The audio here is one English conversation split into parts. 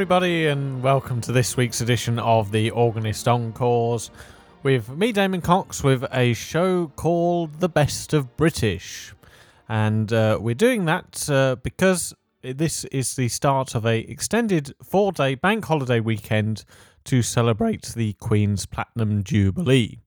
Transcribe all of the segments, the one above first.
everybody, and welcome to this week's edition of the Organist Encores with me, Damon Cox, with a show called The Best of British. And uh, we're doing that uh, because this is the start of a extended four day bank holiday weekend to celebrate the Queen's Platinum Jubilee.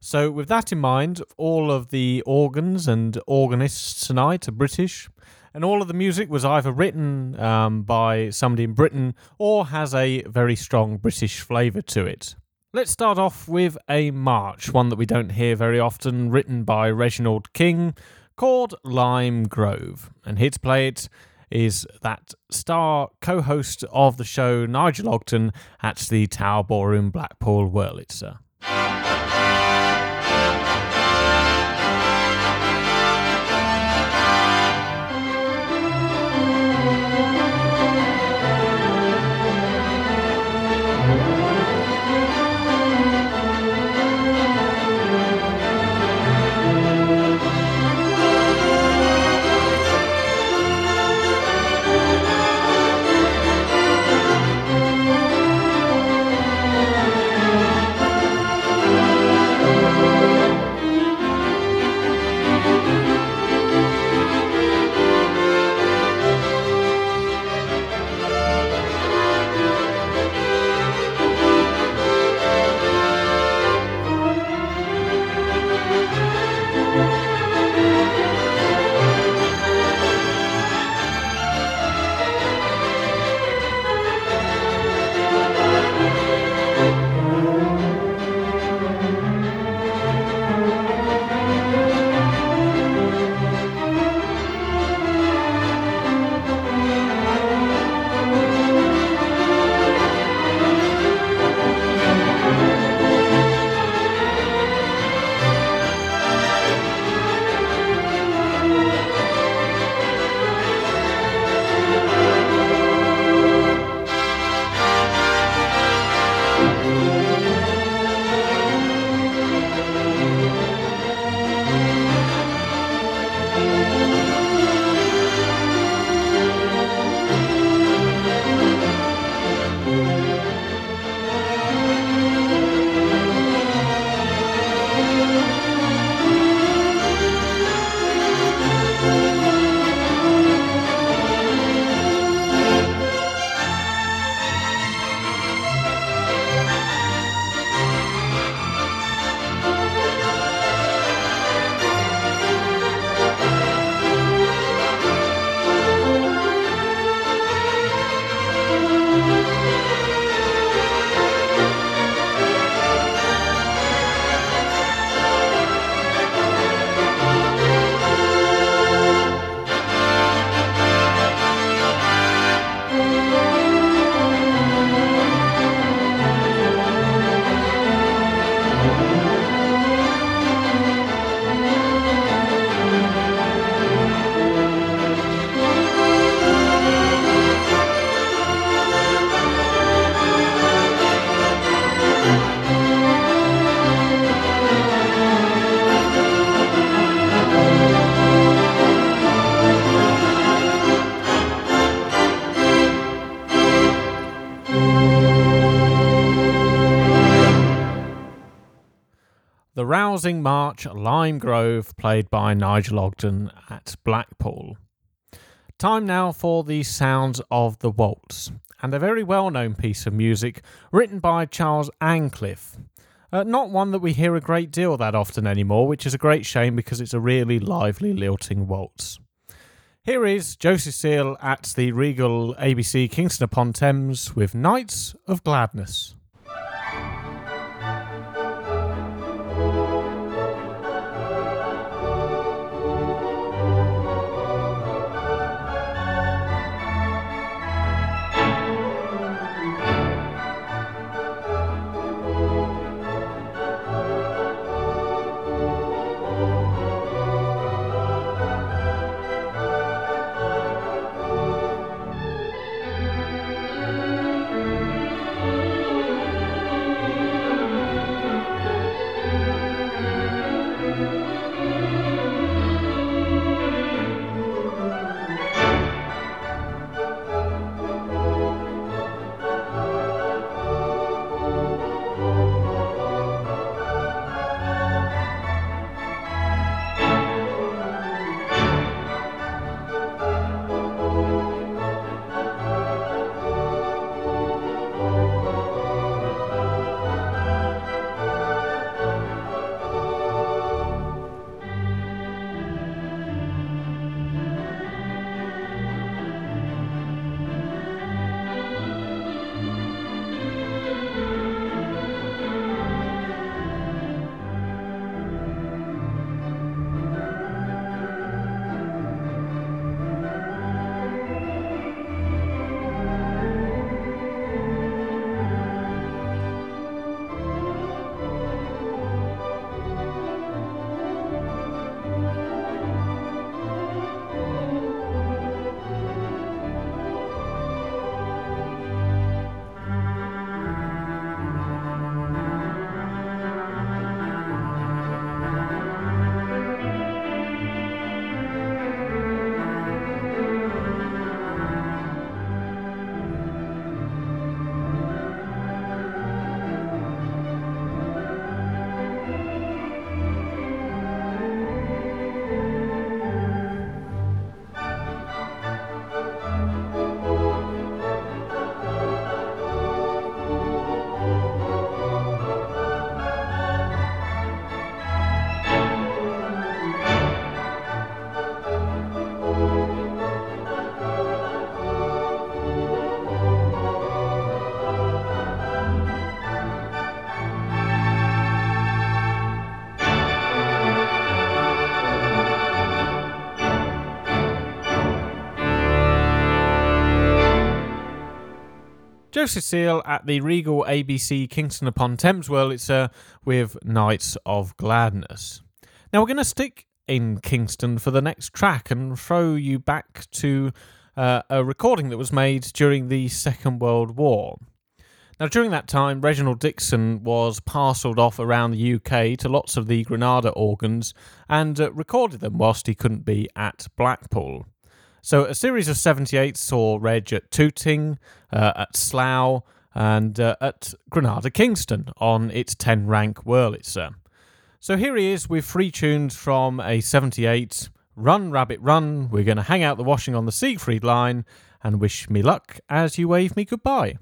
So, with that in mind, all of the organs and organists tonight are British, and all of the music was either written um, by somebody in Britain or has a very strong British flavour to it. Let's start off with a march, one that we don't hear very often, written by Reginald King, called Lime Grove. And here to play it is that star co host of the show, Nigel Ogden, at the Tower Ballroom Blackpool Wurlitzer. Rousing march Lime Grove, played by Nigel Ogden at Blackpool. Time now for the sounds of the waltz, and a very well known piece of music written by Charles Ancliffe. Uh, not one that we hear a great deal that often anymore, which is a great shame because it's a really lively, lilting waltz. Here is Joe Seal at the Regal ABC Kingston upon Thames with Nights of Gladness. Radio Cecile at the Regal ABC Kingston upon Thames Wurlitzer with Nights of Gladness. Now we're going to stick in Kingston for the next track and throw you back to uh, a recording that was made during the Second World War. Now, during that time, Reginald Dixon was parcelled off around the UK to lots of the Granada organs and uh, recorded them whilst he couldn't be at Blackpool. So, a series of 78 saw Reg at Tooting, uh, at Slough, and uh, at Granada Kingston on its 10 rank Wurlitzer. So, here he is with three tunes from a 78 Run Rabbit Run. We're going to hang out the washing on the Siegfried line and wish me luck as you wave me goodbye.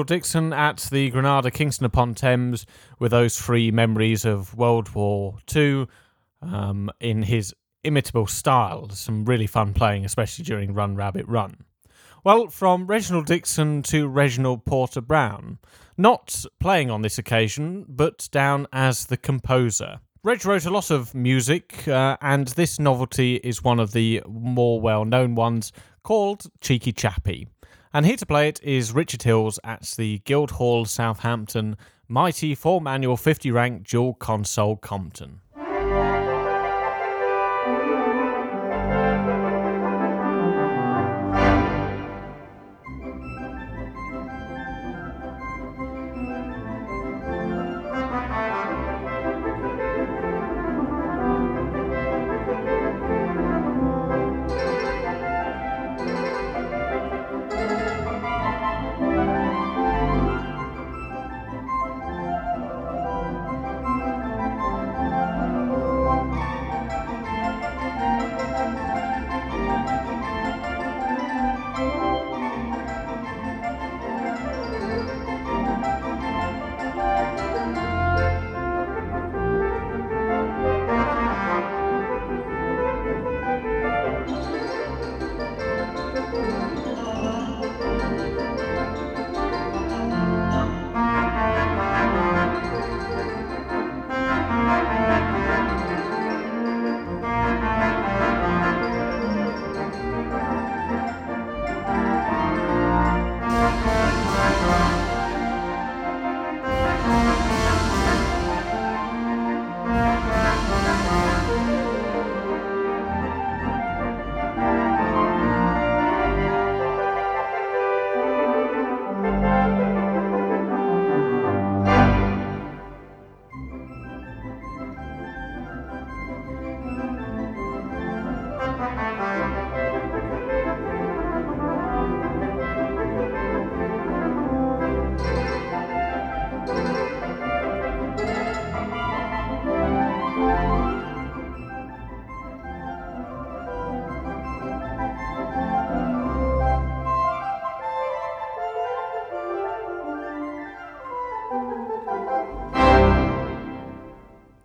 Reginald Dixon at the Granada Kingston upon Thames with those three memories of World War II um, in his imitable style. Some really fun playing, especially during Run Rabbit Run. Well, from Reginald Dixon to Reginald Porter Brown, not playing on this occasion, but down as the composer. Reg wrote a lot of music, uh, and this novelty is one of the more well known ones called Cheeky Chappie. And here to play it is Richard Hills at the Guildhall Southampton Mighty 4 manual 50 rank dual console Compton.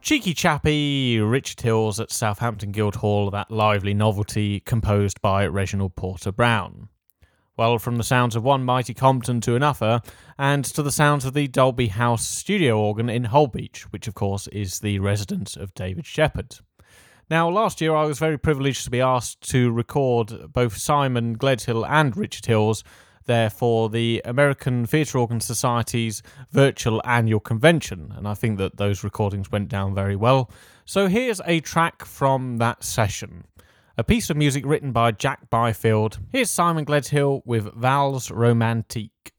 Cheeky chappy Richard Hills at Southampton Guildhall, that lively novelty composed by Reginald Porter Brown. Well, from the sounds of one mighty Compton to another, and to the sounds of the Dolby House studio organ in Holbeach, which of course is the residence of David Shepherd. Now, last year I was very privileged to be asked to record both Simon Gledhill and Richard Hills there for the American Theatre Organ Society's virtual annual convention, and I think that those recordings went down very well. So here's a track from that session a piece of music written by Jack Byfield. Here's Simon Gledhill with Valse Romantique.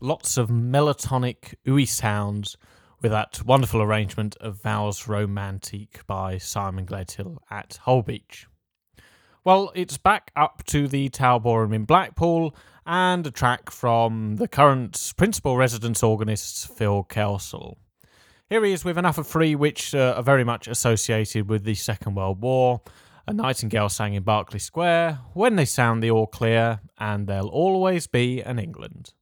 Lots of melotonic, ooey sounds with that wonderful arrangement of Valse Romantique by Simon Gledhill at Holbeach. Well, it's back up to the Tower Ballroom in Blackpool and a track from the current principal residence organist, Phil Kelsall. Here he is with Enough of Free, which uh, are very much associated with the Second World War. A nightingale sang in Berkeley Square, When they sound the all clear, and there'll always be an England.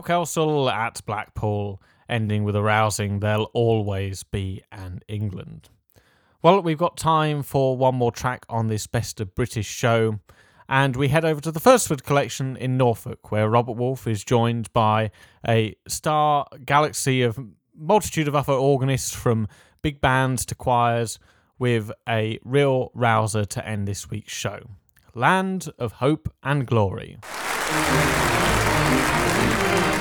Phil Kelsall at Blackpool, ending with a rousing There'll always be an England. Well, we've got time for one more track on this Best of British show, and we head over to the Thursford Collection in Norfolk, where Robert Wolfe is joined by a star galaxy of multitude of other organists from big bands to choirs, with a real rouser to end this week's show. Land of Hope and Glory. Well, I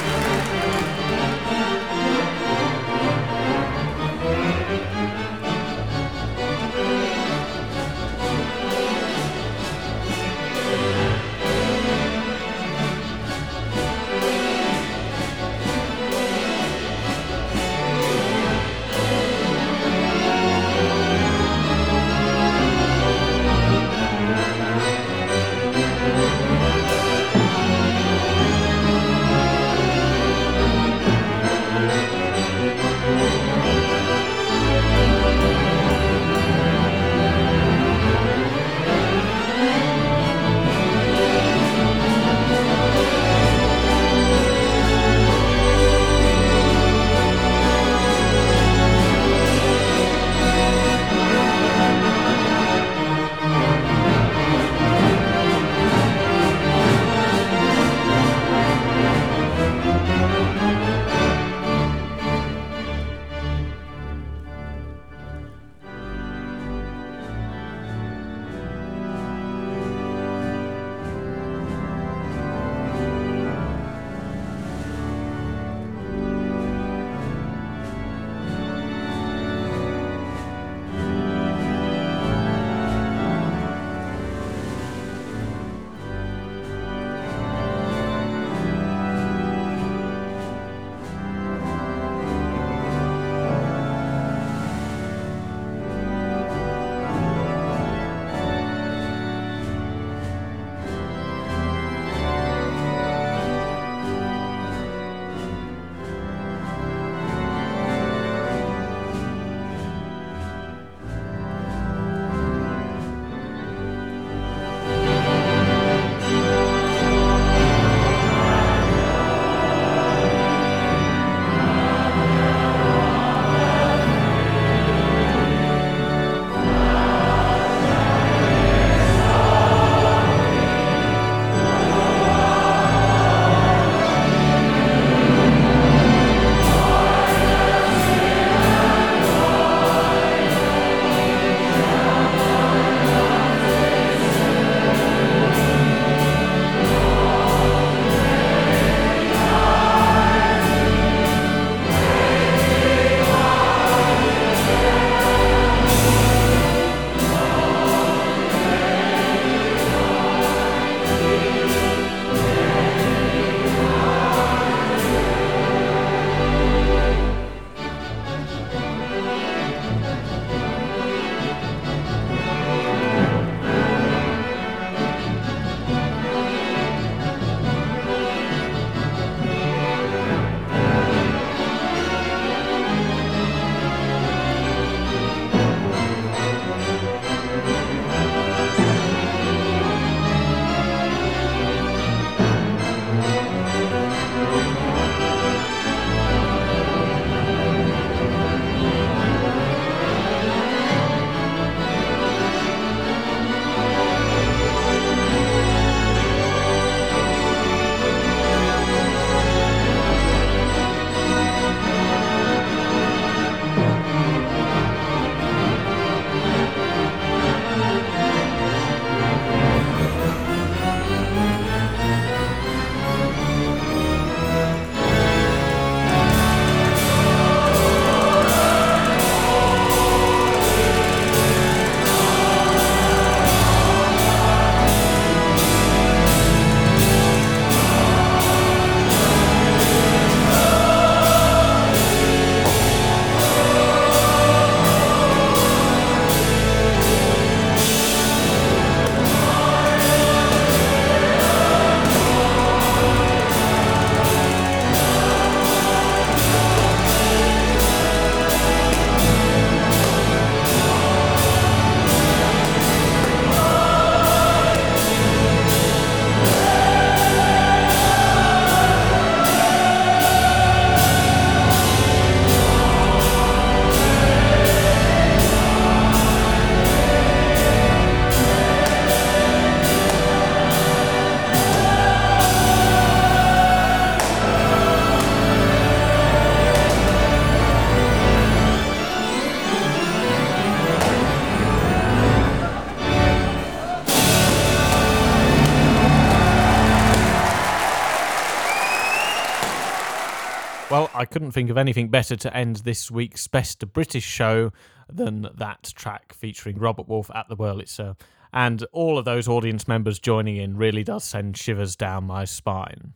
couldn't think of anything better to end this week's Best of British show than that track featuring Robert Wolfe at the Wurlitzer. And all of those audience members joining in really does send shivers down my spine.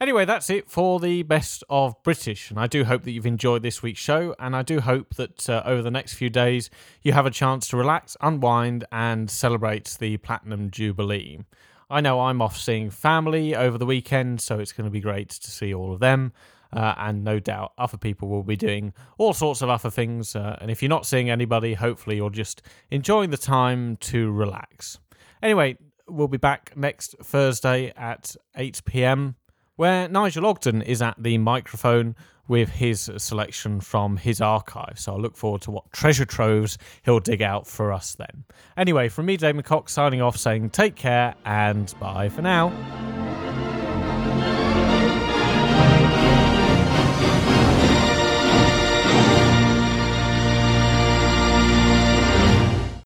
Anyway, that's it for the best of British. And I do hope that you've enjoyed this week's show. And I do hope that uh, over the next few days, you have a chance to relax, unwind, and celebrate the Platinum Jubilee. I know I'm off seeing family over the weekend, so it's going to be great to see all of them. Uh, and no doubt other people will be doing all sorts of other things. Uh, and if you're not seeing anybody, hopefully you're just enjoying the time to relax. Anyway, we'll be back next Thursday at 8 pm, where Nigel Ogden is at the microphone with his selection from his archive. So I look forward to what treasure troves he'll dig out for us then. Anyway, from me, Damon Cox, signing off saying take care and bye for now.